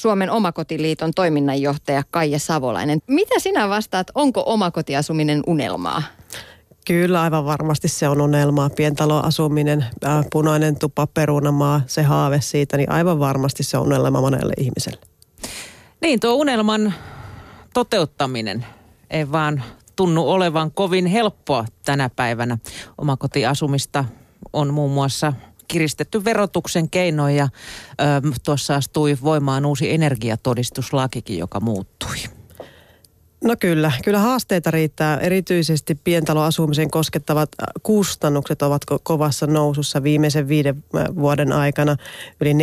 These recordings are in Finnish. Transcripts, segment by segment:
Suomen omakotiliiton toiminnanjohtaja Kaija Savolainen. Mitä sinä vastaat, onko omakotiasuminen unelmaa? Kyllä, aivan varmasti se on unelmaa. Pientaloasuminen, äh, punainen tupa, perunamaa, se haave siitä, niin aivan varmasti se on unelma monelle ihmiselle. Niin, tuo unelman toteuttaminen ei vaan tunnu olevan kovin helppoa tänä päivänä. Omakotiasumista on muun muassa kiristetty verotuksen keinoin ja ö, tuossa astui voimaan uusi energiatodistuslakikin, joka muuttui. No kyllä, kyllä haasteita riittää. Erityisesti pientaloasumisen koskettavat kustannukset ovat kovassa nousussa viimeisen viiden vuoden aikana. Yli 4,4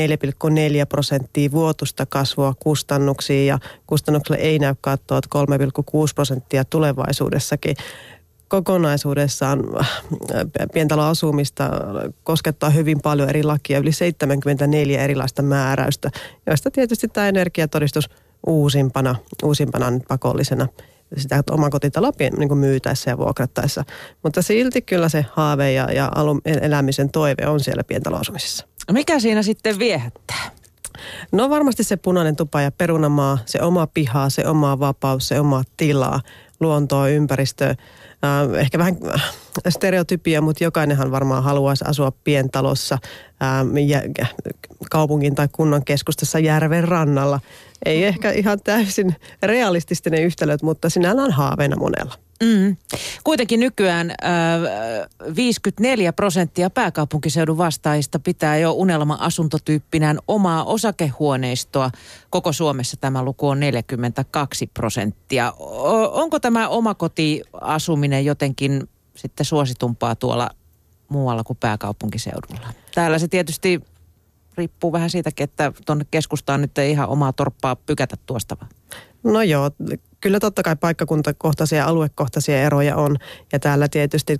prosenttia vuotusta kasvua kustannuksiin ja kustannuksille ei näy kattoa 3,6 prosenttia tulevaisuudessakin kokonaisuudessaan pientaloasumista koskettaa hyvin paljon eri lakia, yli 74 erilaista määräystä, joista tietysti tämä energiatodistus – uusimpana, uusimpana nyt pakollisena sitä omakotitaloa niin kuin myytäessä ja vuokrattaessa. Mutta silti kyllä se haave ja, ja alun elämisen toive on siellä pientaloasumisessa. Mikä siinä sitten viehättää? No varmasti se punainen tupa ja perunamaa, se oma piha, se oma vapaus, se oma tila, luontoa, ympäristöä äh, ehkä vähän äh, stereotypia, mutta jokainenhan varmaan haluaisi asua pientalossa äh, ja, kaupungin tai kunnan keskustassa järven rannalla. Ei ehkä ihan täysin realististen yhtälöt, mutta sinällään haaveena monella. Mm. Kuitenkin nykyään äh, 54 prosenttia pääkaupunkiseudun vastaajista pitää jo unelma-asuntotyyppinään omaa osakehuoneistoa. Koko Suomessa tämä luku on 42 prosenttia. O- onko tämä omakotiasuminen jotenkin sitten suositumpaa tuolla muualla kuin pääkaupunkiseudulla? Täällä se tietysti riippuu vähän siitäkin, että tuonne keskustaan nyt ei ihan omaa torppaa pykätä tuosta. No joo, kyllä totta kai paikkakuntakohtaisia ja aluekohtaisia eroja on. Ja täällä tietysti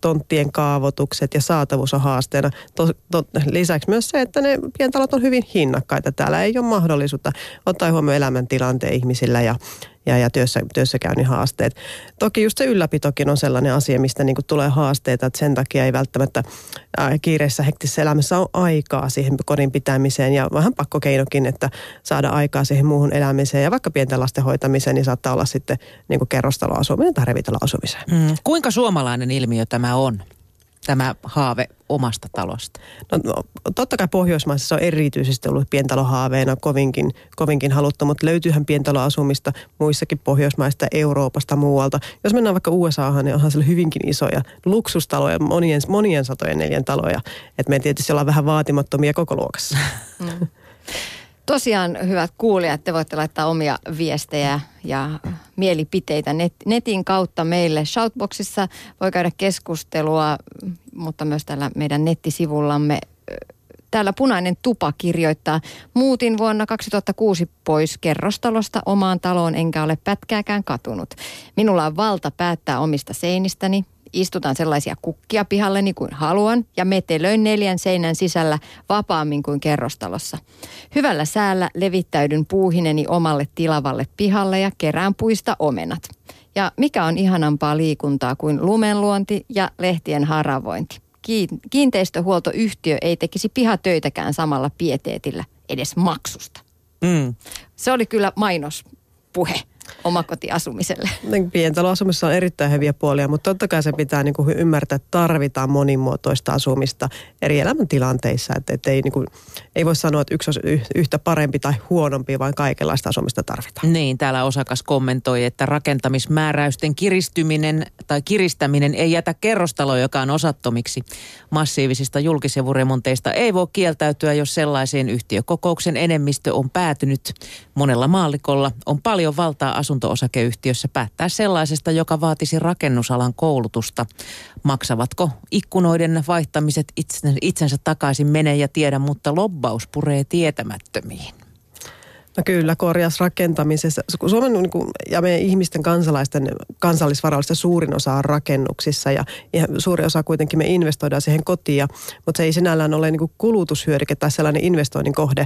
tonttien kaavoitukset ja saatavuus on haasteena. To, to, lisäksi myös se, että ne pientalot on hyvin hinnakkaita. Täällä ei ole mahdollisuutta ottaa huomioon elämäntilanteen ihmisillä ja, ja, ja työssä, työssäkäynnin haasteet. Toki just se ylläpitokin on sellainen asia, mistä niin tulee haasteita, että sen takia ei välttämättä ää, kiireessä hektisessä elämässä ole aikaa siihen kodin pitämiseen ja vähän pakkokeinokin, että saada aikaa siihen muuhun elämiseen ja vaikka pienten lasten hoitamiseen, niin saattaa olla sitten niin kerrostaloasuminen tai revitaloasumiseen. Mm. Kuinka suomalainen ilmiö tämä on? tämä haave omasta talosta? No, no, totta kai Pohjoismaissa on erityisesti ollut pientalohaaveena kovinkin, kovinkin haluttu, mutta löytyyhän pientaloasumista muissakin Pohjoismaista, Euroopasta, muualta. Jos mennään vaikka USAhan, niin onhan siellä hyvinkin isoja luksustaloja, monien, monien satojen neljän taloja. Että me tietysti ollaan vähän vaatimattomia koko luokassa. Mm. Tosiaan, hyvät kuulijat, te voitte laittaa omia viestejä ja mielipiteitä net, netin kautta meille. Shoutboxissa voi käydä keskustelua, mutta myös täällä meidän nettisivullamme. Täällä Punainen Tupa kirjoittaa, muutin vuonna 2006 pois kerrostalosta omaan taloon enkä ole pätkääkään katunut. Minulla on valta päättää omista seinistäni, Istutan sellaisia kukkia pihalleni kuin haluan ja metelöin neljän seinän sisällä vapaammin kuin kerrostalossa. Hyvällä säällä levittäydyn puuhineni omalle tilavalle pihalle ja kerään puista omenat. Ja mikä on ihanampaa liikuntaa kuin lumenluonti ja lehtien haravointi. Kiinteistöhuoltoyhtiö ei tekisi pihatöitäkään samalla pieteetillä edes maksusta. Mm. Se oli kyllä mainospuhe omakotiasumiselle? Niin, pientaloasumisessa on erittäin hyviä puolia, mutta totta kai se pitää niin kuin ymmärtää, että tarvitaan monimuotoista asumista eri elämäntilanteissa. Että, että ei, niin kuin, ei voi sanoa, että yksi on yhtä parempi tai huonompi, vaan kaikenlaista asumista tarvitaan. Niin, täällä osakas kommentoi, että rakentamismääräysten kiristyminen tai kiristäminen ei jätä kerrostaloja, joka on osattomiksi. Massiivisista julkisivuremonteista ei voi kieltäytyä, jos sellaiseen yhtiökokouksen enemmistö on päätynyt. Monella maallikolla on paljon valtaa asunto-osakeyhtiössä päättää sellaisesta, joka vaatisi rakennusalan koulutusta. Maksavatko ikkunoiden vaihtamiset itsensä takaisin mene ja tiedä, mutta lobbaus puree tietämättömiin. No kyllä, korjausrakentamisessa. Suomen niin kuin, ja meidän ihmisten kansalaisten kansallisvarallista suurin osa on rakennuksissa ja, ja suuri osa kuitenkin me investoidaan siihen kotiin, mutta se ei sinällään ole niin kuin kulutushyödyke tai sellainen investoinnin kohde,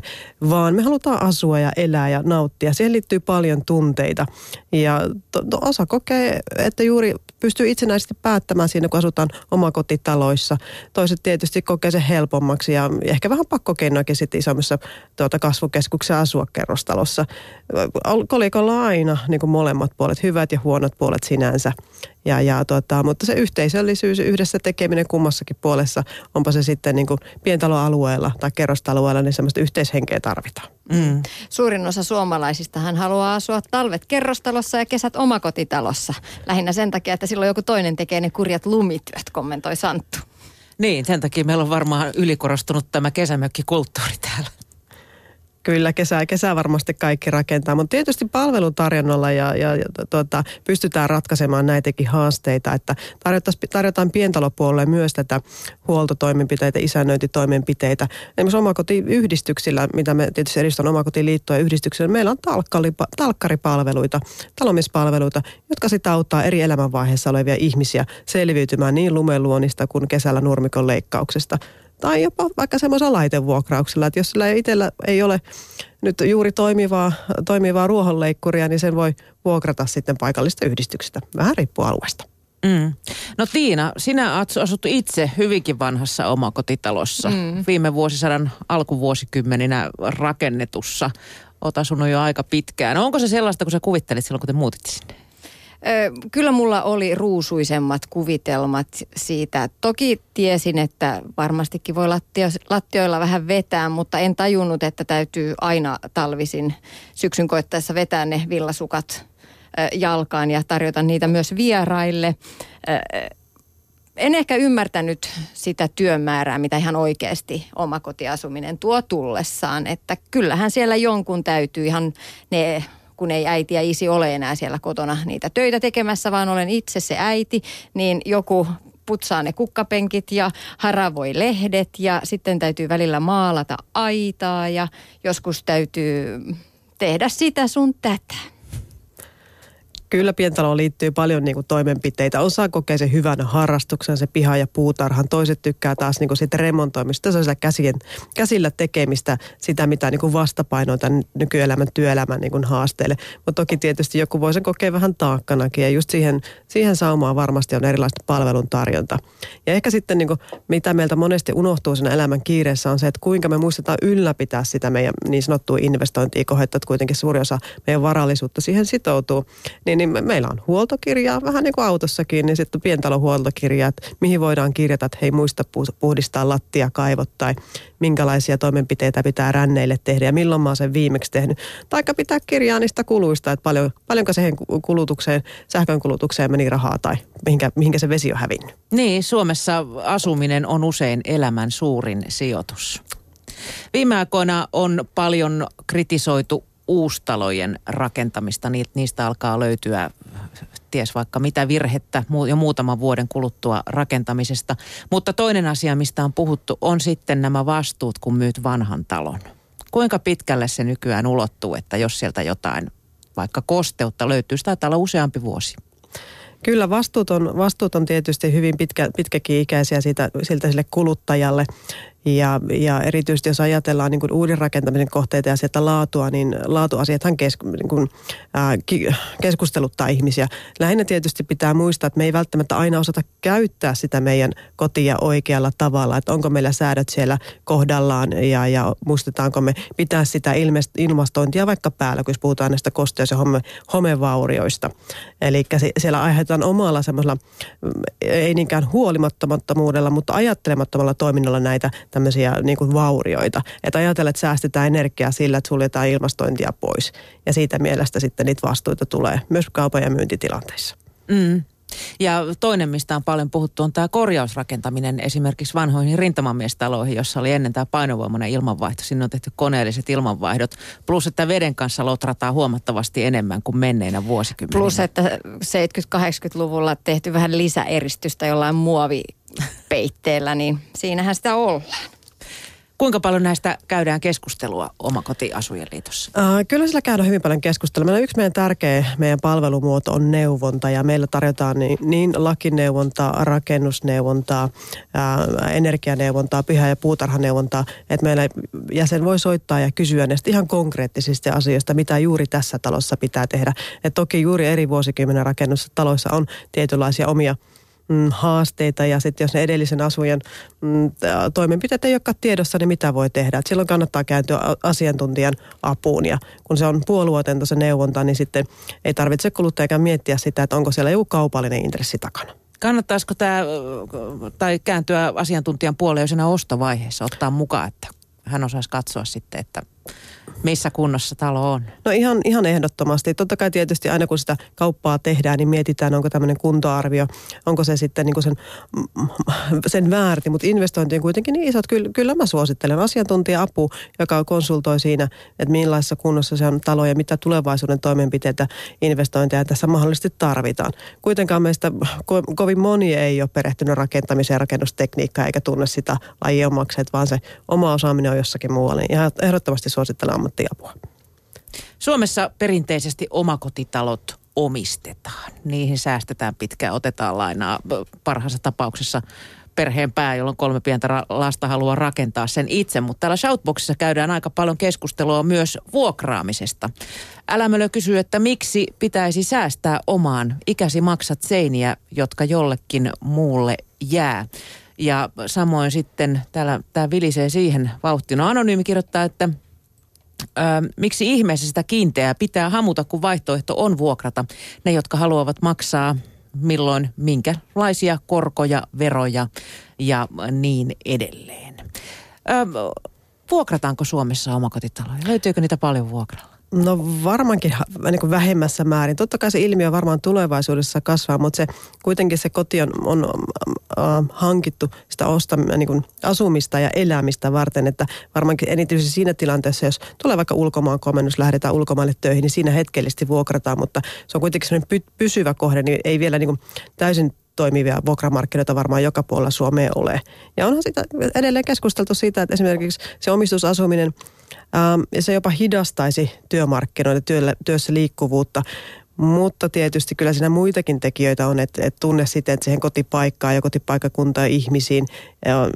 vaan me halutaan asua ja elää ja nauttia. Siihen liittyy paljon tunteita ja to, to, osa kokee, että juuri pystyy itsenäisesti päättämään siinä, kun asutaan omakotitaloissa. Toiset tietysti kokee sen helpommaksi ja ehkä vähän pakkokeinoakin sitten isommissa tuota, kasvukeskuksissa asua kerran kerrostalossa. Kolikolla on aina niin kuin molemmat puolet, hyvät ja huonot puolet sinänsä. Ja, ja tota, mutta se yhteisöllisyys, yhdessä tekeminen kummassakin puolessa, onpa se sitten niin kuin pientaloalueella tai kerrostaloalueella, niin semmoista yhteishenkeä tarvitaan. Mm. Suurin osa suomalaisista hän haluaa asua talvet kerrostalossa ja kesät omakotitalossa. Lähinnä sen takia, että silloin joku toinen tekee ne kurjat lumityöt, kommentoi Santtu. Niin, sen takia meillä on varmaan ylikorostunut tämä kesämökkikulttuuri täällä. Kyllä, kesää, kesää varmasti kaikki rakentaa, mutta tietysti palvelutarjonnalla ja, ja, ja tuota, pystytään ratkaisemaan näitäkin haasteita, että tarjotaan pientalopuolelle myös tätä huoltotoimenpiteitä, isännöintitoimenpiteitä. Esimerkiksi omakotiyhdistyksillä, mitä me tietysti edistän omakotiliittoa ja yhdistyksillä, meillä on talkkaripalveluita, talomispalveluita, jotka sitä auttaa eri elämänvaiheissa olevia ihmisiä selviytymään niin lumeluonista kuin kesällä nurmikon leikkauksesta – tai jopa vaikka semmoisella laitevuokrauksella, että jos sillä itsellä ei ole nyt juuri toimivaa, toimivaa ruohonleikkuria, niin sen voi vuokrata sitten paikallista yhdistyksestä. Vähän riippuu alueesta. Mm. No Tiina, sinä asut itse hyvinkin vanhassa omakotitalossa. Mm. Viime vuosisadan alkuvuosikymmeninä rakennetussa. Oot asunut jo aika pitkään. Onko se sellaista, kun sä kuvittelit silloin, kun te muutit sinne? Kyllä mulla oli ruusuisemmat kuvitelmat siitä. Toki tiesin, että varmastikin voi lattio, lattioilla vähän vetää, mutta en tajunnut, että täytyy aina talvisin syksyn koittaessa vetää ne villasukat jalkaan ja tarjota niitä myös vieraille. En ehkä ymmärtänyt sitä työmäärää, mitä ihan oikeasti omakotiasuminen tuo tullessaan. Että kyllähän siellä jonkun täytyy ihan ne kun ei äiti ja isi ole enää siellä kotona niitä töitä tekemässä, vaan olen itse se äiti, niin joku putsaa ne kukkapenkit ja haravoi lehdet ja sitten täytyy välillä maalata aitaa ja joskus täytyy tehdä sitä sun tätä. Kyllä pientaloon liittyy paljon niin kuin toimenpiteitä. Osa kokee sen hyvän harrastuksen, se piha- ja puutarhan. Toiset tykkää taas niin kuin siitä remontoimista, se käsien, käsillä tekemistä, sitä mitä niin kuin vastapainoita nykyelämän, työelämän niin kuin haasteille. Mutta toki tietysti joku voi sen kokea vähän taakkanakin ja just siihen, siihen saumaan varmasti on erilaista palveluntarjonta. Ja ehkä sitten niin kuin, mitä meiltä monesti unohtuu siinä elämän kiireessä on se, että kuinka me muistetaan ylläpitää sitä meidän niin sanottua investointia, että kuitenkin suuri osa meidän varallisuutta siihen sitoutuu. Niin niin meillä on huoltokirjaa, vähän niin kuin autossakin, niin sitten pientalohuoltokirjaa, että mihin voidaan kirjata, että hei muista puhdistaa lattia, kaivot tai minkälaisia toimenpiteitä pitää ränneille tehdä ja milloin mä oon sen viimeksi tehnyt. Taikka pitää kirjaa niistä kuluista, että paljon, paljonko siihen kulutukseen, sähkön kulutukseen meni rahaa tai mihinkä, mihinkä se vesi on hävinnyt. Niin, Suomessa asuminen on usein elämän suurin sijoitus. Viime aikoina on paljon kritisoitu uustalojen rakentamista. Niistä alkaa löytyä ties vaikka mitä virhettä jo muutaman vuoden kuluttua rakentamisesta. Mutta toinen asia, mistä on puhuttu, on sitten nämä vastuut, kun myyt vanhan talon. Kuinka pitkälle se nykyään ulottuu, että jos sieltä jotain vaikka kosteutta löytyy, sitä taitaa olla useampi vuosi. Kyllä vastuut on, vastuut on tietysti hyvin pitkä, pitkäkin ikäisiä siitä, siltä sille kuluttajalle. Ja, ja erityisesti jos ajatellaan niin kuin uuden rakentamisen kohteita ja sieltä laatua, niin laatuasiathan kes, niin kuin, ää, keskusteluttaa ihmisiä. Lähinnä tietysti pitää muistaa, että me ei välttämättä aina osata käyttää sitä meidän kotia oikealla tavalla. Että onko meillä säädöt siellä kohdallaan ja, ja muistetaanko me pitää sitä ilmastointia vaikka päällä, kun puhutaan näistä kosteus- ja home, homevaurioista. Eli siellä aiheutetaan omalla semmoisella, ei niinkään huolimattomuudella, mutta ajattelemattomalla toiminnalla näitä tämmöisiä niin kuin vaurioita. Että ajatella, että säästetään energiaa sillä, että suljetaan ilmastointia pois. Ja siitä mielestä sitten niitä vastuita tulee myös kaupan ja myyntitilanteissa. Mm. Ja toinen, mistä on paljon puhuttu, on tämä korjausrakentaminen esimerkiksi vanhoihin rintamamiestaloihin, jossa oli ennen tämä painovoimainen ilmanvaihto. Sinne on tehty koneelliset ilmanvaihdot. Plus, että veden kanssa lotrataan huomattavasti enemmän kuin menneinä vuosikymmeninä. Plus, että 70-80-luvulla tehty vähän lisäeristystä jollain muovipeitteellä, niin siinähän sitä ollaan. Kuinka paljon näistä käydään keskustelua omakotiasujen liitossa? Äh, kyllä sillä käydään hyvin paljon keskustelua. Meillä yksi meidän tärkeä meidän palvelumuoto on neuvonta ja meillä tarjotaan niin, niin lakineuvontaa, rakennusneuvontaa, äh, energianeuvontaa, pyhä- ja puutarhaneuvontaa, että meillä jäsen voi soittaa ja kysyä näistä ihan konkreettisista asioista, mitä juuri tässä talossa pitää tehdä. Et toki juuri eri vuosikymmenen rakennustaloissa on tietynlaisia omia mm, haasteita ja sitten jos ne edellisen asujan mm, toimenpiteet ei olekaan tiedossa, niin mitä voi tehdä. Et silloin kannattaa kääntyä asiantuntijan apuun ja kun se on puolueetonta se neuvonta, niin sitten ei tarvitse kuluttajakaan miettiä sitä, että onko siellä joku kaupallinen intressi takana. Kannattaisiko tämä, tai kääntyä asiantuntijan puoleen jo siinä ostovaiheessa, ottaa mukaan, että hän osaisi katsoa sitten, että missä kunnossa talo on? No ihan, ihan ehdottomasti. Totta kai tietysti aina kun sitä kauppaa tehdään, niin mietitään, onko tämmöinen kuntoarvio, onko se sitten niin sen, sen väärti. Mutta investointi on kuitenkin niin isot. Kyllä, kyllä mä suosittelen asiantuntija-apu, joka konsultoi siinä, että millaisessa kunnossa se on talo ja mitä tulevaisuuden toimenpiteitä investointeja tässä mahdollisesti tarvitaan. Kuitenkaan meistä ko- kovin moni ei ole perehtynyt rakentamiseen rakennustekniikkaan eikä tunne sitä lajia omaksi, vaan se oma osaaminen on jossakin muualla. Niin ihan ehdottomasti suosittelen ammattiapua. Suomessa perinteisesti omakotitalot omistetaan. Niihin säästetään pitkään, otetaan lainaa parhaassa tapauksessa perheen pää, jolloin kolme pientä lasta haluaa rakentaa sen itse. Mutta täällä Shoutboxissa käydään aika paljon keskustelua myös vuokraamisesta. Älämölö kysyy, että miksi pitäisi säästää omaan ikäsi maksat seiniä, jotka jollekin muulle jää. Ja samoin sitten täällä tämä vilisee siihen vauhtiin. No Anonyymi kirjoittaa, että ö, miksi ihmeessä sitä kiinteää pitää hamuta, kun vaihtoehto on vuokrata. Ne, jotka haluavat maksaa milloin minkälaisia korkoja, veroja ja niin edelleen. Ö, vuokrataanko Suomessa omakotitaloja? Löytyykö niitä paljon vuokralla? No varmaankin niin vähemmässä määrin. Totta kai se ilmiö varmaan tulevaisuudessa kasvaa, mutta se, kuitenkin se koti on, on äh, hankittu sitä osta, niin kuin asumista ja elämistä varten. Että varmaankin eniten siinä tilanteessa, jos tulee vaikka ulkomaan komennus, lähdetään ulkomaille töihin, niin siinä hetkellisesti vuokrataan. Mutta se on kuitenkin sellainen py, pysyvä kohde, niin ei vielä niin kuin täysin toimivia vuokramarkkinoita varmaan joka puolella Suomea ole. Ja onhan sitä edelleen keskusteltu siitä, että esimerkiksi se omistusasuminen, ähm, se jopa hidastaisi työmarkkinoita, työllä, työssä liikkuvuutta. Mutta tietysti kyllä siinä muitakin tekijöitä on, että, että tunne sitten, että siihen kotipaikkaan ja kotipaikkakuntaan ihmisiin, ja,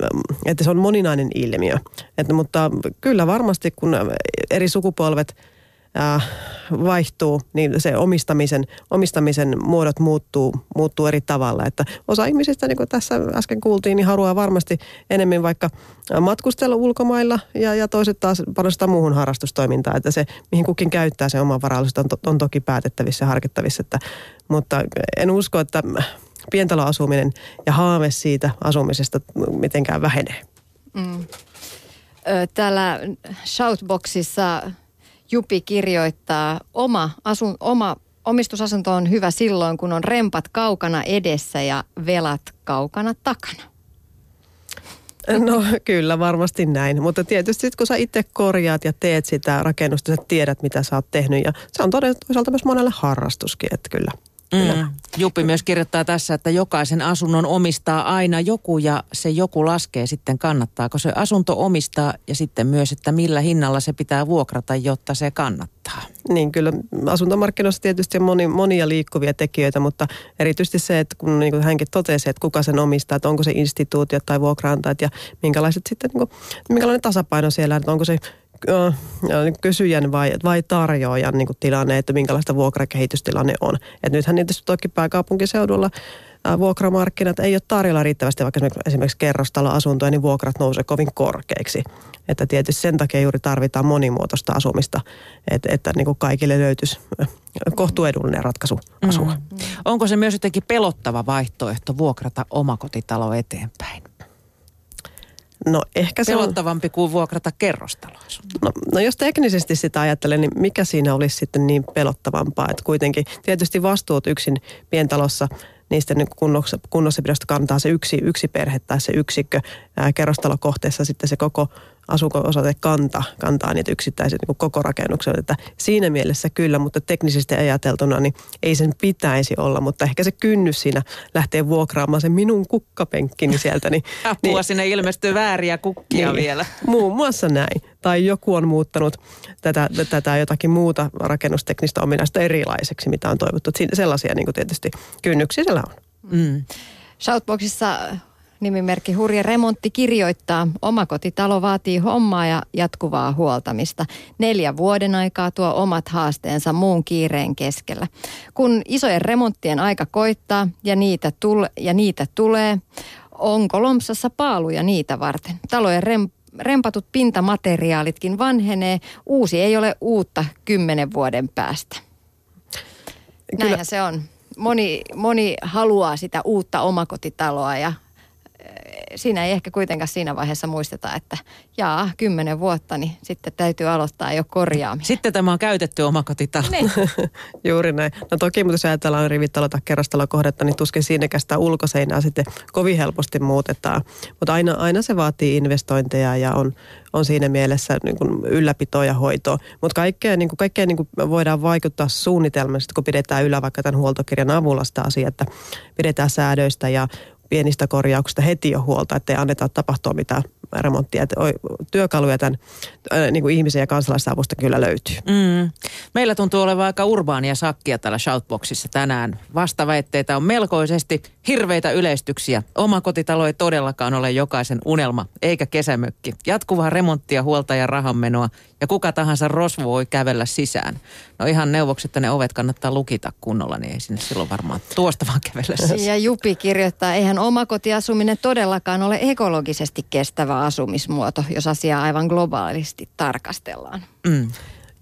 että se on moninainen ilmiö. Että, mutta kyllä varmasti, kun eri sukupolvet – äh, vaihtuu, niin se omistamisen, omistamisen muodot muuttuu, muuttuu eri tavalla. Että osa ihmisistä, niin kuin tässä äsken kuultiin, niin haluaa varmasti enemmän vaikka matkustella ulkomailla ja, ja toiset taas panostaa muuhun harrastustoimintaan. Että se, mihin kukin käyttää se oman varallisuus, on, to, on toki päätettävissä ja harkittavissa. Että, mutta en usko, että pientaloasuminen ja haave siitä asumisesta mitenkään vähenee. Mm. Täällä Shoutboxissa Jupi kirjoittaa, oma, asun, oma omistusasunto on hyvä silloin, kun on rempat kaukana edessä ja velat kaukana takana. No kyllä, varmasti näin. Mutta tietysti kun sä itse korjaat ja teet sitä rakennusta, sä tiedät mitä sä oot tehnyt. Ja se on toisaalta myös monelle harrastuskin, että kyllä. Mm. Juppi myös kirjoittaa tässä, että jokaisen asunnon omistaa aina joku ja se joku laskee sitten kannattaako se asunto omistaa ja sitten myös, että millä hinnalla se pitää vuokrata, jotta se kannattaa. Niin kyllä asuntomarkkinoissa tietysti on moni, monia liikkuvia tekijöitä, mutta erityisesti se, että kun niin kuin hänkin totesi, että kuka sen omistaa, että onko se instituutio tai vuokraantajat ja minkälaiset sitten, niin kuin, minkälainen tasapaino siellä, että onko se kysyjän vai, vai tarjoajan niin kuin tilanne, että minkälaista vuokrakehitystilanne on. Et nythän niitä toki pääkaupunkiseudulla vuokramarkkinat ei ole tarjolla riittävästi, vaikka esimerkiksi kerrostaloasuntoja, niin vuokrat nousee kovin korkeiksi. Että tietysti sen takia juuri tarvitaan monimuotoista asumista, että, että niin kuin kaikille löytyisi kohtuedullinen ratkaisu asua. Mm. Onko se myös jotenkin pelottava vaihtoehto vuokrata omakotitalo eteenpäin? No ehkä se Pelottavampi on... kuin vuokrata kerrostaloa. No, no jos teknisesti sitä ajattelen, niin mikä siinä olisi sitten niin pelottavampaa? Että kuitenkin tietysti vastuut yksin pientalossa niistä niin kunnossa, kunnossapidosta kantaa se yksi, yksi perhe tai se yksikkö. Ää, kerrostalokohteessa sitten se koko asunko-osate kanta, kantaa niitä yksittäisiä niin koko rakennuksen. Että siinä mielessä kyllä, mutta teknisesti ajateltuna niin ei sen pitäisi olla, mutta ehkä se kynnys siinä lähtee vuokraamaan se minun kukkapenkkini sieltä. Niin, Apua, niin, sinne ilmestyy vääriä kukkia niin, vielä. Muun muassa näin. Tai joku on muuttanut tätä, tätä jotakin muuta rakennusteknistä ominaista erilaiseksi, mitä on toivottu. Sellaisia niin kuin tietysti kynnyksiä siellä on. Mm. Shoutboxissa Nimimerkki Hurja Remontti kirjoittaa, omakotitalo vaatii hommaa ja jatkuvaa huoltamista. Neljä vuoden aikaa tuo omat haasteensa muun kiireen keskellä. Kun isojen remonttien aika koittaa ja niitä, tule, ja niitä tulee, onko lompsassa paaluja niitä varten? Talojen rem, rempatut pintamateriaalitkin vanhenee, uusi ei ole uutta kymmenen vuoden päästä. Kyllä. Näinhän se on. Moni, moni haluaa sitä uutta omakotitaloa ja siinä ei ehkä kuitenkaan siinä vaiheessa muisteta, että jaa, kymmenen vuotta, niin sitten täytyy aloittaa jo korjaaminen. Sitten tämä on käytetty omakotitalo. Niin. Juuri näin. No toki, mutta jos ajatellaan rivitalo tai kerrostalokohdetta, niin tuskin siinäkään sitä ulkoseinää sitten kovin helposti muutetaan. Mutta aina, aina se vaatii investointeja ja on, on siinä mielessä niin kuin ylläpitoa ja hoitoa. Mutta kaikkea, niin kuin, kaikkea niin kuin voidaan vaikuttaa suunnitelmasta, kun pidetään yllä vaikka tämän huoltokirjan avulla sitä asiaa, että pidetään säädöistä ja pienistä korjauksista heti jo huolta, ettei anneta tapahtua mitään remonttia. Että työkaluja tämän niin kuin ihmisen ja kansalaisavusta kyllä löytyy. Mm. Meillä tuntuu olevan aika urbaania sakkia täällä Shoutboxissa tänään. Vastaväitteitä on melkoisesti hirveitä yleistyksiä. Oma kotitalo ei todellakaan ole jokaisen unelma, eikä kesämökki. Jatkuvaa remonttia, huolta ja rahanmenoa ja kuka tahansa rosvo voi kävellä sisään. No ihan neuvokset, että ne ovet kannattaa lukita kunnolla, niin ei sinne silloin varmaan tuosta vaan kävellä sisään. Ja Jupi kirjoittaa, eihän omakotiasuminen todellakaan ole ekologisesti kestävä asumismuoto, jos asiaa aivan globaalisti tarkastellaan. Mm.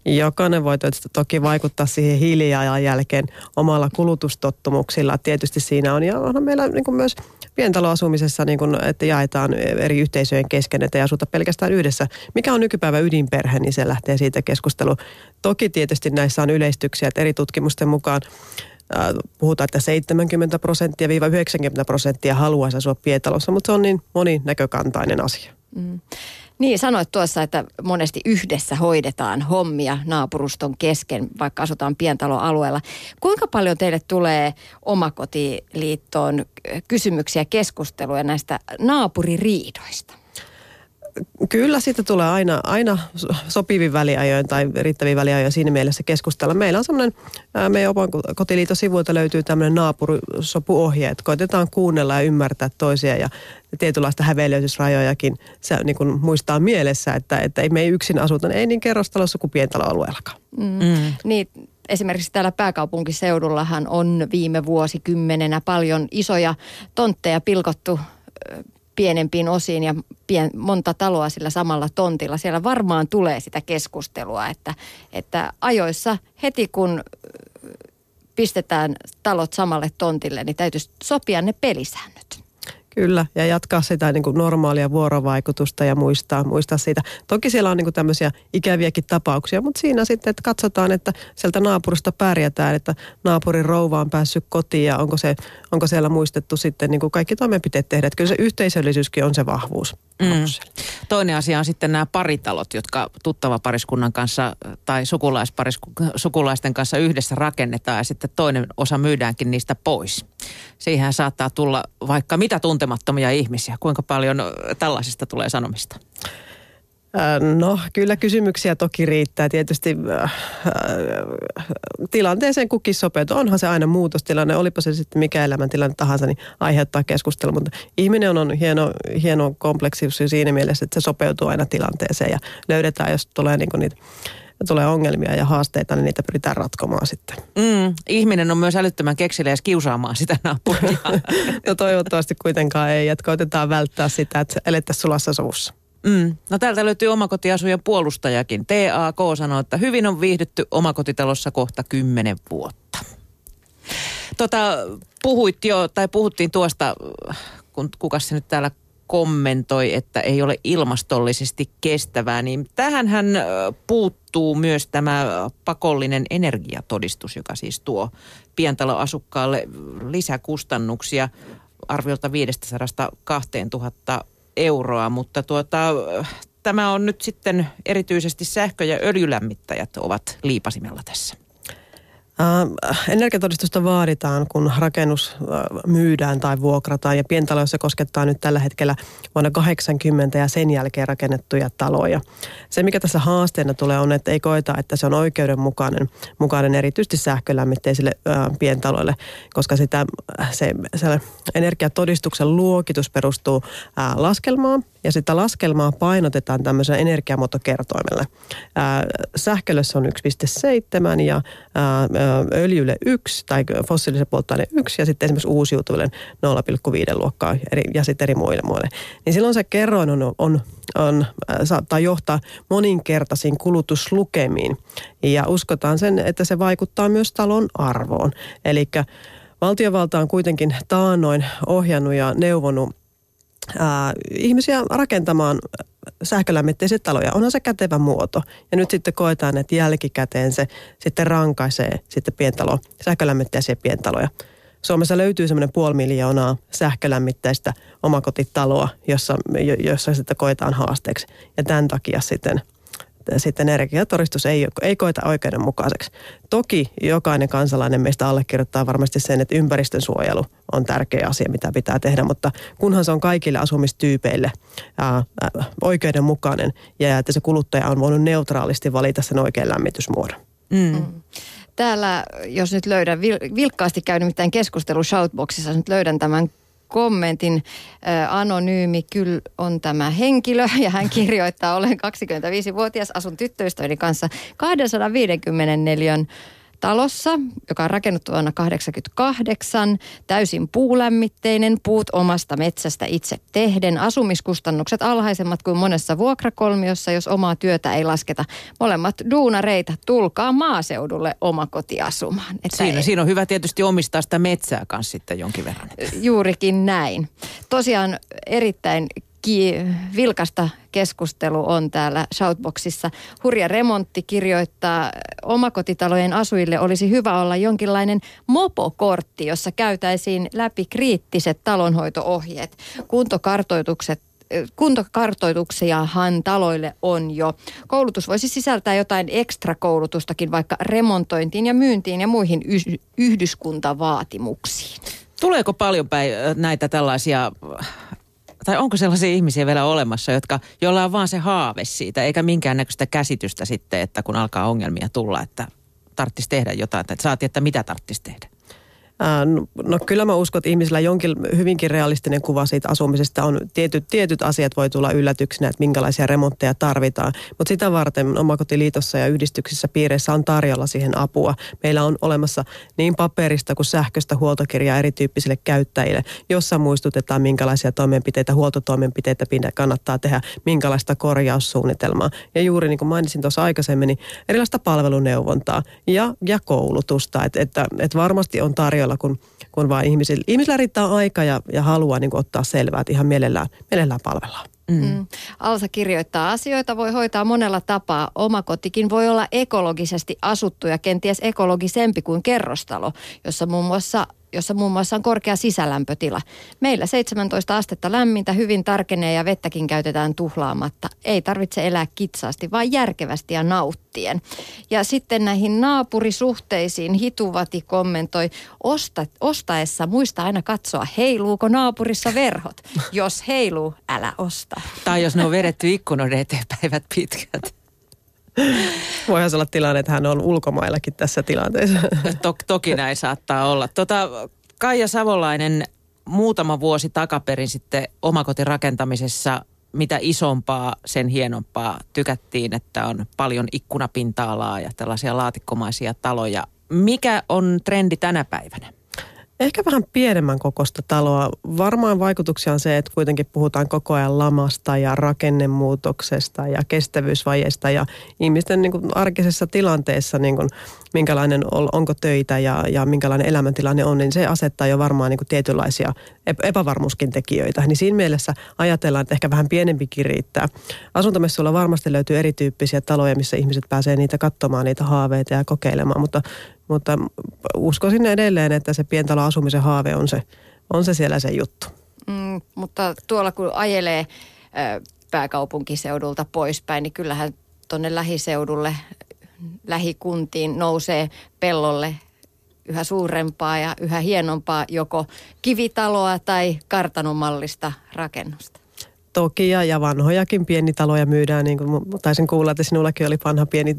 Jokainen voi toki vaikuttaa siihen hiilijalanjälkeen omalla kulutustottumuksilla. Tietysti siinä on, ja onhan meillä niin kuin myös pientaloasumisessa, niin kuin, että jaetaan eri yhteisöjen kesken, että ei asuta pelkästään yhdessä. Mikä on nykypäivä ydinperhe, niin se lähtee siitä keskustelu. Toki tietysti näissä on yleistyksiä, että eri tutkimusten mukaan puhutaan, että 70 prosenttia 90 prosenttia haluaisi asua pientalossa, mutta se on niin moninäkökantainen asia. Mm. Niin, sanoit tuossa, että monesti yhdessä hoidetaan hommia naapuruston kesken, vaikka asutaan pientaloalueella. Kuinka paljon teille tulee omakotiliittoon kysymyksiä, keskusteluja näistä naapuririidoista? Kyllä siitä tulee aina, aina sopivin väliajoin tai riittävin väliajoin siinä mielessä keskustella. Meillä on semmoinen, meidän Opan kotiliiton sivuilta löytyy tämmöinen naapurisopuohje, että koitetaan kuunnella ja ymmärtää toisia ja tietynlaista hävelijöitysrajojakin se niin kuin muistaa mielessä, että, että ei me ei yksin asuta, ei niin kerrostalossa kuin pientaloalueellakaan. Mm. Mm. Niin, esimerkiksi täällä pääkaupunkiseudullahan on viime vuosikymmenenä paljon isoja tontteja pilkottu pienempiin osiin ja pien, monta taloa sillä samalla tontilla. Siellä varmaan tulee sitä keskustelua, että, että ajoissa heti kun pistetään talot samalle tontille, niin täytyisi sopia ne pelisäännöt. Kyllä, ja jatkaa sitä niin kuin normaalia vuorovaikutusta ja muistaa, muistaa siitä. Toki siellä on niin kuin tämmöisiä ikäviäkin tapauksia, mutta siinä sitten, että katsotaan, että sieltä naapurista pärjätään, että naapurin rouva on päässyt kotiin ja onko, se, onko siellä muistettu sitten niin kuin kaikki toimenpiteet tehdä. Että kyllä se yhteisöllisyyskin on se vahvuus. Mm. Toinen asia on sitten nämä paritalot, jotka tuttava pariskunnan kanssa tai sukulaisten kanssa yhdessä rakennetaan ja sitten toinen osa myydäänkin niistä pois. Siihen saattaa tulla vaikka mitä tuntemattomia ihmisiä. Kuinka paljon tällaisista tulee sanomista? No kyllä kysymyksiä toki riittää. Tietysti äh, tilanteeseen kukin sopeutuu. Onhan se aina muutostilanne, olipa se sitten mikä elämäntilanne tahansa, niin aiheuttaa keskustelua. Mutta ihminen on, on hieno, hieno kompleksisuus siinä mielessä, että se sopeutuu aina tilanteeseen ja löydetään, jos tulee niin niitä tulee ongelmia ja haasteita, niin niitä pyritään ratkomaan sitten. Mm, ihminen on myös älyttömän kekseliäs kiusaamaan sitä naapuria. no toivottavasti kuitenkaan ei, että koitetaan välttää sitä, että elettäisiin sulassa sovussa. Mm. No täältä löytyy omakotiasujen puolustajakin. TAK sanoo, että hyvin on viihdytty omakotitalossa kohta kymmenen vuotta. Tota, puhuit jo, tai puhuttiin tuosta, kun kuka se nyt täällä kommentoi, että ei ole ilmastollisesti kestävää, niin tähän hän puuttuu myös tämä pakollinen energiatodistus, joka siis tuo pientaloasukkaalle lisäkustannuksia arviolta 500 2000 euroa, mutta tuota, tämä on nyt sitten erityisesti sähkö- ja öljylämmittäjät ovat liipasimella tässä. Äh, energiatodistusta vaaditaan, kun rakennus äh, myydään tai vuokrataan ja pientaloissa koskettaa nyt tällä hetkellä vuonna 80 ja sen jälkeen rakennettuja taloja. Se, mikä tässä haasteena tulee, on, että ei koeta, että se on oikeudenmukainen mukainen erityisesti sähkölämmitteisille äh, pientaloille, koska sitä, se, se energiatodistuksen luokitus perustuu laskelmaan ja sitä laskelmaa painotetaan tämmöisellä energiamuotokertoimella. Sähkölle se on 1,7 ja ää, öljylle 1 tai fossiilisen polttoaineen 1 ja sitten esimerkiksi uusiutuville 0,5 luokkaa ja sitten eri muille muille. Niin silloin se kerroin on, on, on, saattaa johtaa moninkertaisiin kulutuslukemiin ja uskotaan sen, että se vaikuttaa myös talon arvoon. Eli valtiovalta on kuitenkin taannoin ohjannut ja neuvonut ää, ihmisiä rakentamaan sähkölämmitteisiä taloja. Onhan se kätevä muoto. Ja nyt sitten koetaan, että jälkikäteen se sitten rankaisee sitten pientalo, sähkölämmitteisiä pientaloja. Suomessa löytyy semmoinen puoli miljoonaa sähkölämmitteistä omakotitaloa, jossa, jossa sitten koetaan haasteeksi. Ja tämän takia sitten – sitten energiatodistus ei, ei koeta oikeudenmukaiseksi. Toki jokainen kansalainen meistä allekirjoittaa varmasti sen, että ympäristön suojelu on tärkeä asia, mitä pitää tehdä, mutta kunhan se on kaikille asumistyypeille ää, ää, oikeudenmukainen ja että se kuluttaja on voinut neutraalisti valita sen oikean lämmitysmuodon. Mm. Mm. Täällä, jos nyt löydän, vilkkaasti käy nimittäin keskustelu Shoutboxissa, nyt löydän tämän kommentin. Anonyymi kyllä on tämä henkilö ja hän kirjoittaa, olen 25-vuotias, asun tyttöystäväni kanssa 254 talossa, joka on rakennettu vuonna 1988, täysin puulämmitteinen, puut omasta metsästä itse tehden, asumiskustannukset alhaisemmat kuin monessa vuokrakolmiossa, jos omaa työtä ei lasketa. Molemmat duunareita, tulkaa maaseudulle omakotiasumaan. Että siinä, ei... siinä on hyvä tietysti omistaa sitä metsää kanssa sitten jonkin verran. Juurikin näin. Tosiaan erittäin vilkasta keskustelu on täällä Shoutboxissa. Hurja remontti kirjoittaa, omakotitalojen asujille olisi hyvä olla jonkinlainen mopokortti, jossa käytäisiin läpi kriittiset talonhoitoohjeet. Kuntokartoitukset kuntokartoituksiahan taloille on jo. Koulutus voisi sisältää jotain ekstra koulutustakin vaikka remontointiin ja myyntiin ja muihin yhdyskuntavaatimuksiin. Tuleeko paljon päin näitä tällaisia tai onko sellaisia ihmisiä vielä olemassa, jotka, joilla on vaan se haave siitä, eikä minkäännäköistä käsitystä sitten, että kun alkaa ongelmia tulla, että tarvitsisi tehdä jotain, että saatiin, että mitä tarvitsisi tehdä? No, kyllä mä uskon, että ihmisillä jonkin hyvinkin realistinen kuva siitä asumisesta on. Tietyt, tietyt asiat voi tulla yllätyksenä, että minkälaisia remontteja tarvitaan. Mutta sitä varten Omakotiliitossa ja yhdistyksissä piireissä on tarjolla siihen apua. Meillä on olemassa niin paperista kuin sähköistä huoltokirjaa erityyppisille käyttäjille, jossa muistutetaan minkälaisia toimenpiteitä, huoltotoimenpiteitä kannattaa tehdä, minkälaista korjaussuunnitelmaa. Ja juuri niin kuin mainitsin tuossa aikaisemmin, niin erilaista palveluneuvontaa ja, ja koulutusta. Että, että, että varmasti on tarjolla tarjolla, kun, kun vaan ihmisillä, ihmisillä riittää aika ja, ja halua niin ottaa selvää, että ihan mielellään, mielellään palvellaan. Mm. Mm. Alsa kirjoittaa, asioita voi hoitaa monella tapaa. Omakotikin voi olla ekologisesti asuttu ja kenties ekologisempi kuin kerrostalo, jossa muun muassa jossa muun muassa on korkea sisälämpötila. Meillä 17 astetta lämmintä hyvin tarkenee ja vettäkin käytetään tuhlaamatta. Ei tarvitse elää kitsaasti, vaan järkevästi ja nauttien. Ja sitten näihin naapurisuhteisiin Hituvati kommentoi, Osta, ostaessa muista aina katsoa, heiluuko naapurissa verhot. Jos heiluu, älä osta. Tai jos ne on vedetty ikkunoiden eteen päivät pitkät. Voihan olla tilanne, että hän on ulkomaillakin tässä tilanteessa. To, toki näin saattaa olla. Tota, Kaija Savolainen muutama vuosi takaperin sitten omakotirakentamisessa mitä isompaa, sen hienompaa. Tykättiin, että on paljon ikkunapinta-alaa ja tällaisia laatikkomaisia taloja. Mikä on trendi tänä päivänä? Ehkä vähän pienemmän kokosta taloa. Varmaan vaikutuksia on se, että kuitenkin puhutaan koko ajan lamasta ja rakennemuutoksesta ja kestävyysvajeesta ja ihmisten niin kuin arkisessa tilanteessa, niin kuin, minkälainen on, onko töitä ja, ja minkälainen elämäntilanne on, niin se asettaa jo varmaan niin kuin tietynlaisia epävarmuuskin tekijöitä. Niin siinä mielessä ajatellaan, että ehkä vähän pienempikin riittää. Asuntomessuilla varmasti löytyy erityyppisiä taloja, missä ihmiset pääsee niitä katsomaan, niitä haaveita ja kokeilemaan, mutta mutta uskoisin edelleen, että se pientaloasumisen haave on se, on se siellä se juttu. Mm, mutta tuolla kun ajelee pääkaupunkiseudulta poispäin, niin kyllähän tuonne lähiseudulle, lähikuntiin nousee pellolle yhä suurempaa ja yhä hienompaa joko kivitaloa tai kartanomallista rakennusta. Toki ja, ja vanhojakin pienitaloja myydään, niin kuin taisin kuulla, että sinullakin oli vanha pieni,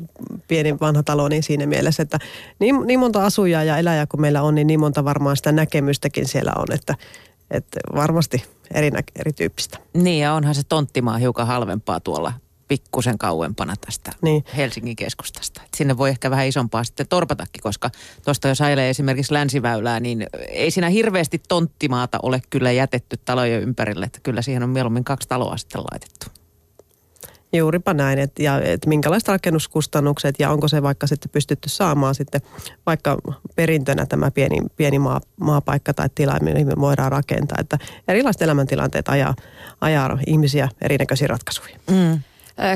pieni vanha talo, niin siinä mielessä, että niin, niin monta asujaa ja eläjää kuin meillä on, niin niin monta varmaan sitä näkemystäkin siellä on, että, että varmasti eri, erityyppistä. Niin ja onhan se tonttimaa hiukan halvempaa tuolla pikkusen kauempana tästä niin. Helsingin keskustasta. Et sinne voi ehkä vähän isompaa sitten torpatakin, koska tuosta jos ajelee esimerkiksi länsiväylää, niin ei siinä hirveästi tonttimaata ole kyllä jätetty talojen ympärille. Että kyllä siihen on mieluummin kaksi taloa sitten laitettu. Juuripa näin, että, ja, että minkälaiset rakennuskustannukset ja onko se vaikka sitten pystytty saamaan sitten vaikka perintönä tämä pieni, pieni maa, maapaikka tai tila, mihin me voidaan rakentaa. Että erilaiset elämäntilanteet ajaa, ajaa ihmisiä erinäköisiin ratkaisuihin. Mm.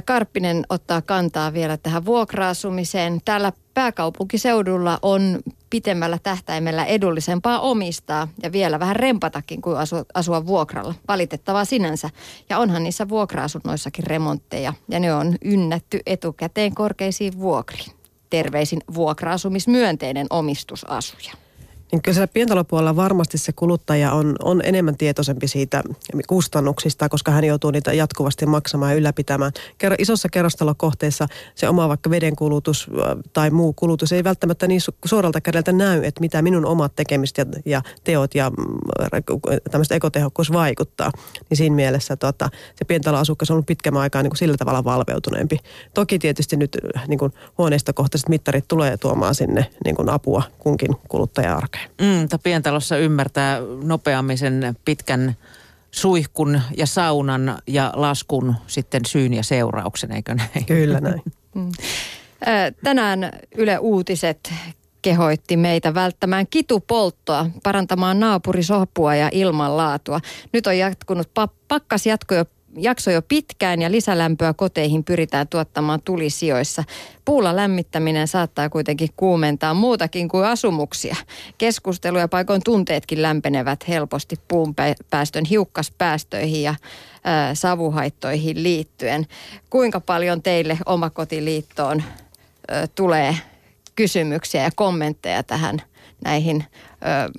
Karppinen ottaa kantaa vielä tähän vuokra-asumiseen. Täällä pääkaupunkiseudulla on pitemmällä tähtäimellä edullisempaa omistaa ja vielä vähän rempatakin kuin asua, asua vuokralla. Valitettavaa sinänsä. Ja onhan niissä vuokra-asunnoissakin remontteja ja ne on ynnätty etukäteen korkeisiin vuokriin. Terveisin vuokra-asumismyönteinen omistusasuja niin kyllä siellä pientalopuolella varmasti se kuluttaja on, on enemmän tietoisempi siitä kustannuksista, koska hän joutuu niitä jatkuvasti maksamaan ja ylläpitämään. Kerro, isossa kerrostalokohteessa se oma vaikka vedenkulutus tai muu kulutus ei välttämättä niin suoralta kädeltä näy, että mitä minun omat tekemiset ja, ja teot ja mm, tämmöistä ekotehokkuus vaikuttaa. Niin siinä mielessä tota, se pientaloasukkas on ollut pitkän aikaa niin kuin sillä tavalla valveutuneempi. Toki tietysti nyt niin kuin huoneistokohtaiset mittarit tulee tuomaan sinne niin kuin apua kunkin kuluttaja arkeen Mm, pientalossa ymmärtää nopeammin sen pitkän suihkun ja saunan ja laskun sitten syyn ja seurauksen, eikö näin? Kyllä näin. Mm. Tänään Yle Uutiset kehoitti meitä välttämään kitupolttoa, parantamaan naapurisohpua ja ilmanlaatua. Nyt on jatkunut pakkas jatko jo jakso jo pitkään ja lisälämpöä koteihin pyritään tuottamaan tulisijoissa. Puulla lämmittäminen saattaa kuitenkin kuumentaa muutakin kuin asumuksia. Keskustelu ja paikoin tunteetkin lämpenevät helposti puun päästön hiukkaspäästöihin ja ää, savuhaittoihin liittyen. Kuinka paljon teille omakotiliittoon ää, tulee kysymyksiä ja kommentteja tähän näihin ää,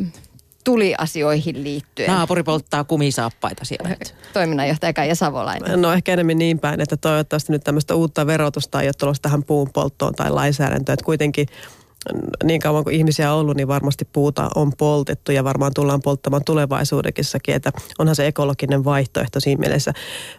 tuliasioihin liittyen. Naapuri polttaa kumisaappaita siellä. Toiminnanjohtaja Kaija Savolainen. No ehkä enemmän niin päin, että toivottavasti nyt tämmöistä uutta verotusta ei ole tulossa tähän puun polttoon tai lainsäädäntöön. Että kuitenkin niin kauan kuin ihmisiä on ollut, niin varmasti puuta on poltettu ja varmaan tullaan polttamaan tulevaisuudessakin, että onhan se ekologinen vaihtoehto siinä mielessä.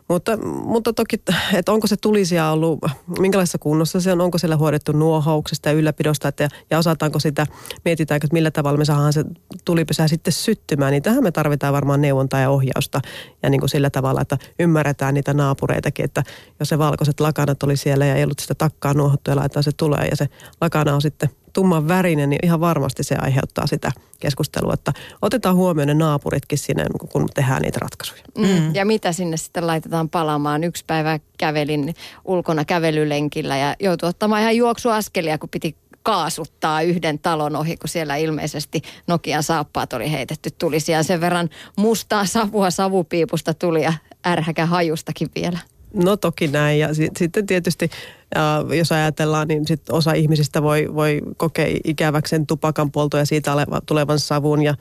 Mutta, mutta toki, että onko se tulisia ollut, minkälaisessa kunnossa se on, onko siellä huodettu nuohouksesta ja ylläpidosta, että, ja osataanko sitä, mietitäänkö, että millä tavalla me saadaan se tulipesä sitten syttymään, niin tähän me tarvitaan varmaan neuvontaa ja ohjausta ja niin kuin sillä tavalla, että ymmärretään niitä naapureitakin, että jos se valkoiset lakanat oli siellä ja ei ollut sitä takkaa nuohottu ja laitetaan se tulee ja se lakana on sitten tumman värinen, niin ihan varmasti se aiheuttaa sitä keskustelua, että otetaan huomioon ne naapuritkin sinne, kun tehdään niitä ratkaisuja. Mm. mm. Ja mitä sinne sitten laitetaan palaamaan? Yksi päivä kävelin ulkona kävelylenkillä ja joutui ottamaan ihan juoksuaskelia, kun piti kaasuttaa yhden talon ohi, kun siellä ilmeisesti Nokian saappaat oli heitetty tulisiaan sen verran mustaa savua savupiipusta tuli ja ärhäkä hajustakin vielä. No toki näin ja sitten tietysti ja jos ajatellaan, niin sit osa ihmisistä voi, voi kokea ikäväksi sen tupakan polto ja siitä tulevan savun ja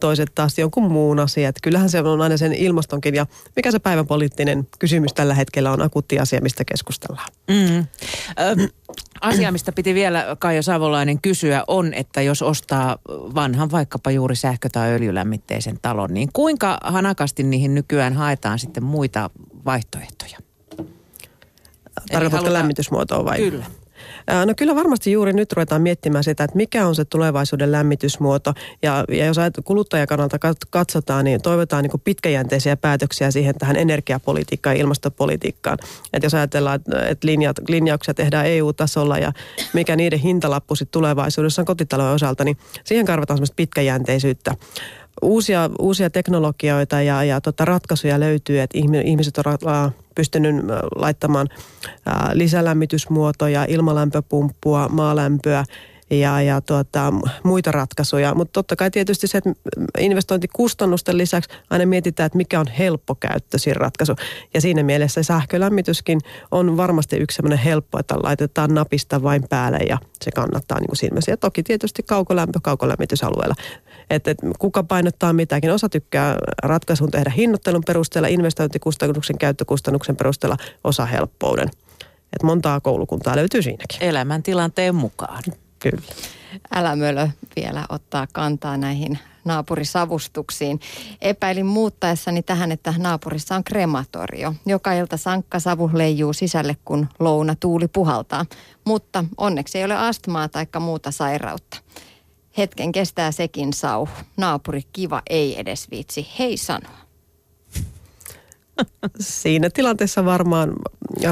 toiset taas jonkun muun asian. Että kyllähän se on aina sen ilmastonkin ja mikä se päivän poliittinen kysymys tällä hetkellä on akuutti asia, mistä keskustellaan. Mm. Ö, asia, mistä piti vielä Kaija Savolainen kysyä on, että jos ostaa vanhan vaikkapa juuri sähkö- tai öljylämmitteisen talon, niin kuinka hanakasti niihin nykyään haetaan sitten muita vaihtoehtoja? Tarkoitatko lämmitysmuotoa vai? Kyllä. No kyllä varmasti juuri nyt ruvetaan miettimään sitä, että mikä on se tulevaisuuden lämmitysmuoto. Ja, ja jos kuluttajan kannalta katsotaan, niin toivotaan niin pitkäjänteisiä päätöksiä siihen tähän energiapolitiikkaan ja ilmastopolitiikkaan. Että jos ajatellaan, että linjat, linjauksia tehdään EU-tasolla ja mikä niiden hintalappu sitten tulevaisuudessa on kotitalouden osalta, niin siihen karvataan semmoista pitkäjänteisyyttä uusia, uusia teknologioita ja, ja tota ratkaisuja löytyy, että ihmiset on pystynyt laittamaan lisälämmitysmuotoja, ilmalämpöpumppua, maalämpöä ja, ja tuota, muita ratkaisuja. Mutta totta kai tietysti se, että investointikustannusten lisäksi aina mietitään, että mikä on helppokäyttöisin ratkaisu. Ja siinä mielessä sähkölämmityskin on varmasti yksi sellainen helppo, että laitetaan napista vain päälle ja se kannattaa niin kuin Ja toki tietysti kaukolämpö kaukolämmitysalueella. Että et, kuka painottaa mitäkin. Osa tykkää ratkaisun tehdä hinnoittelun perusteella, investointikustannuksen, käyttökustannuksen perusteella, osa helppouden. Et montaa koulukuntaa löytyy siinäkin. Elämäntilanteen mukaan. Kyllä. Älä mölö vielä ottaa kantaa näihin naapurisavustuksiin. Epäilin muuttaessani tähän, että naapurissa on krematorio. Joka ilta sankkasavu leijuu sisälle, kun louna tuuli puhaltaa. Mutta onneksi ei ole astmaa tai muuta sairautta. Hetken kestää sekin sauhu. Naapuri kiva ei edes viitsi hei sanoa. Siinä tilanteessa varmaan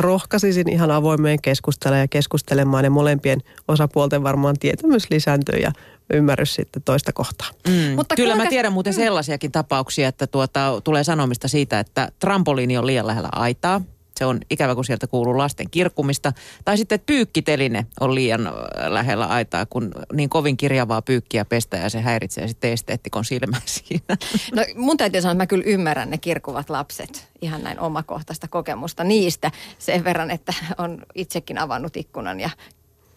rohkaisisin ihan avoimeen keskustelemaan ja keskustelemaan ja molempien osapuolten varmaan tietämys lisääntyy ja ymmärrys sitten toista kohtaa. Mm. Mutta Kyllä kuinka... mä tiedän muuten sellaisiakin tapauksia, että tuota, tulee sanomista siitä, että trampoliini on liian lähellä aitaa se on ikävä, kun sieltä kuuluu lasten kirkkumista. Tai sitten, että pyykkiteline on liian lähellä aitaa, kun niin kovin kirjavaa pyykkiä pestä ja se häiritsee sitten esteettikon silmää siinä. No mun täytyy sanoa, että mä kyllä ymmärrän ne kirkuvat lapset. Ihan näin omakohtaista kokemusta niistä sen verran, että on itsekin avannut ikkunan ja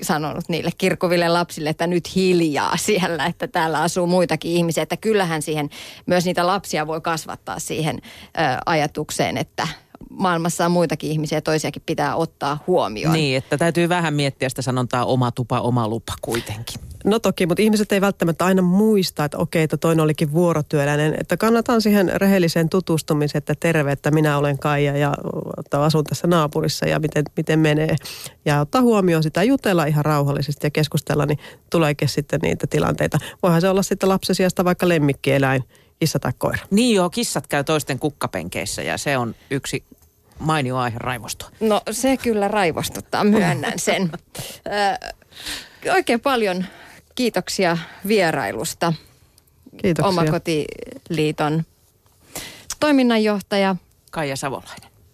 sanonut niille kirkuville lapsille, että nyt hiljaa siellä, että täällä asuu muitakin ihmisiä. Että kyllähän siihen myös niitä lapsia voi kasvattaa siihen ö, ajatukseen, että maailmassa on muitakin ihmisiä ja toisiakin pitää ottaa huomioon. Niin, että täytyy vähän miettiä sitä sanontaa oma tupa, oma lupa kuitenkin. No toki, mutta ihmiset ei välttämättä aina muista, että okei, että toinen olikin vuorotyöläinen. Että kannataan siihen rehelliseen tutustumiseen, että terve, että minä olen Kaija ja asun tässä naapurissa ja miten, miten menee. Ja ottaa huomioon sitä, jutella ihan rauhallisesti ja keskustella, niin tuleekin sitten niitä tilanteita. Voihan se olla sitten lapsesiasta vaikka lemmikkieläin, kissa tai koira. Niin joo, kissat käy toisten kukkapenkeissä ja se on yksi mainio aihe raivostua. No se kyllä raivostuttaa, myönnän sen. Ö, oikein paljon kiitoksia vierailusta. Kiitoksia. Omakotiliiton toiminnanjohtaja Kaija Savolainen.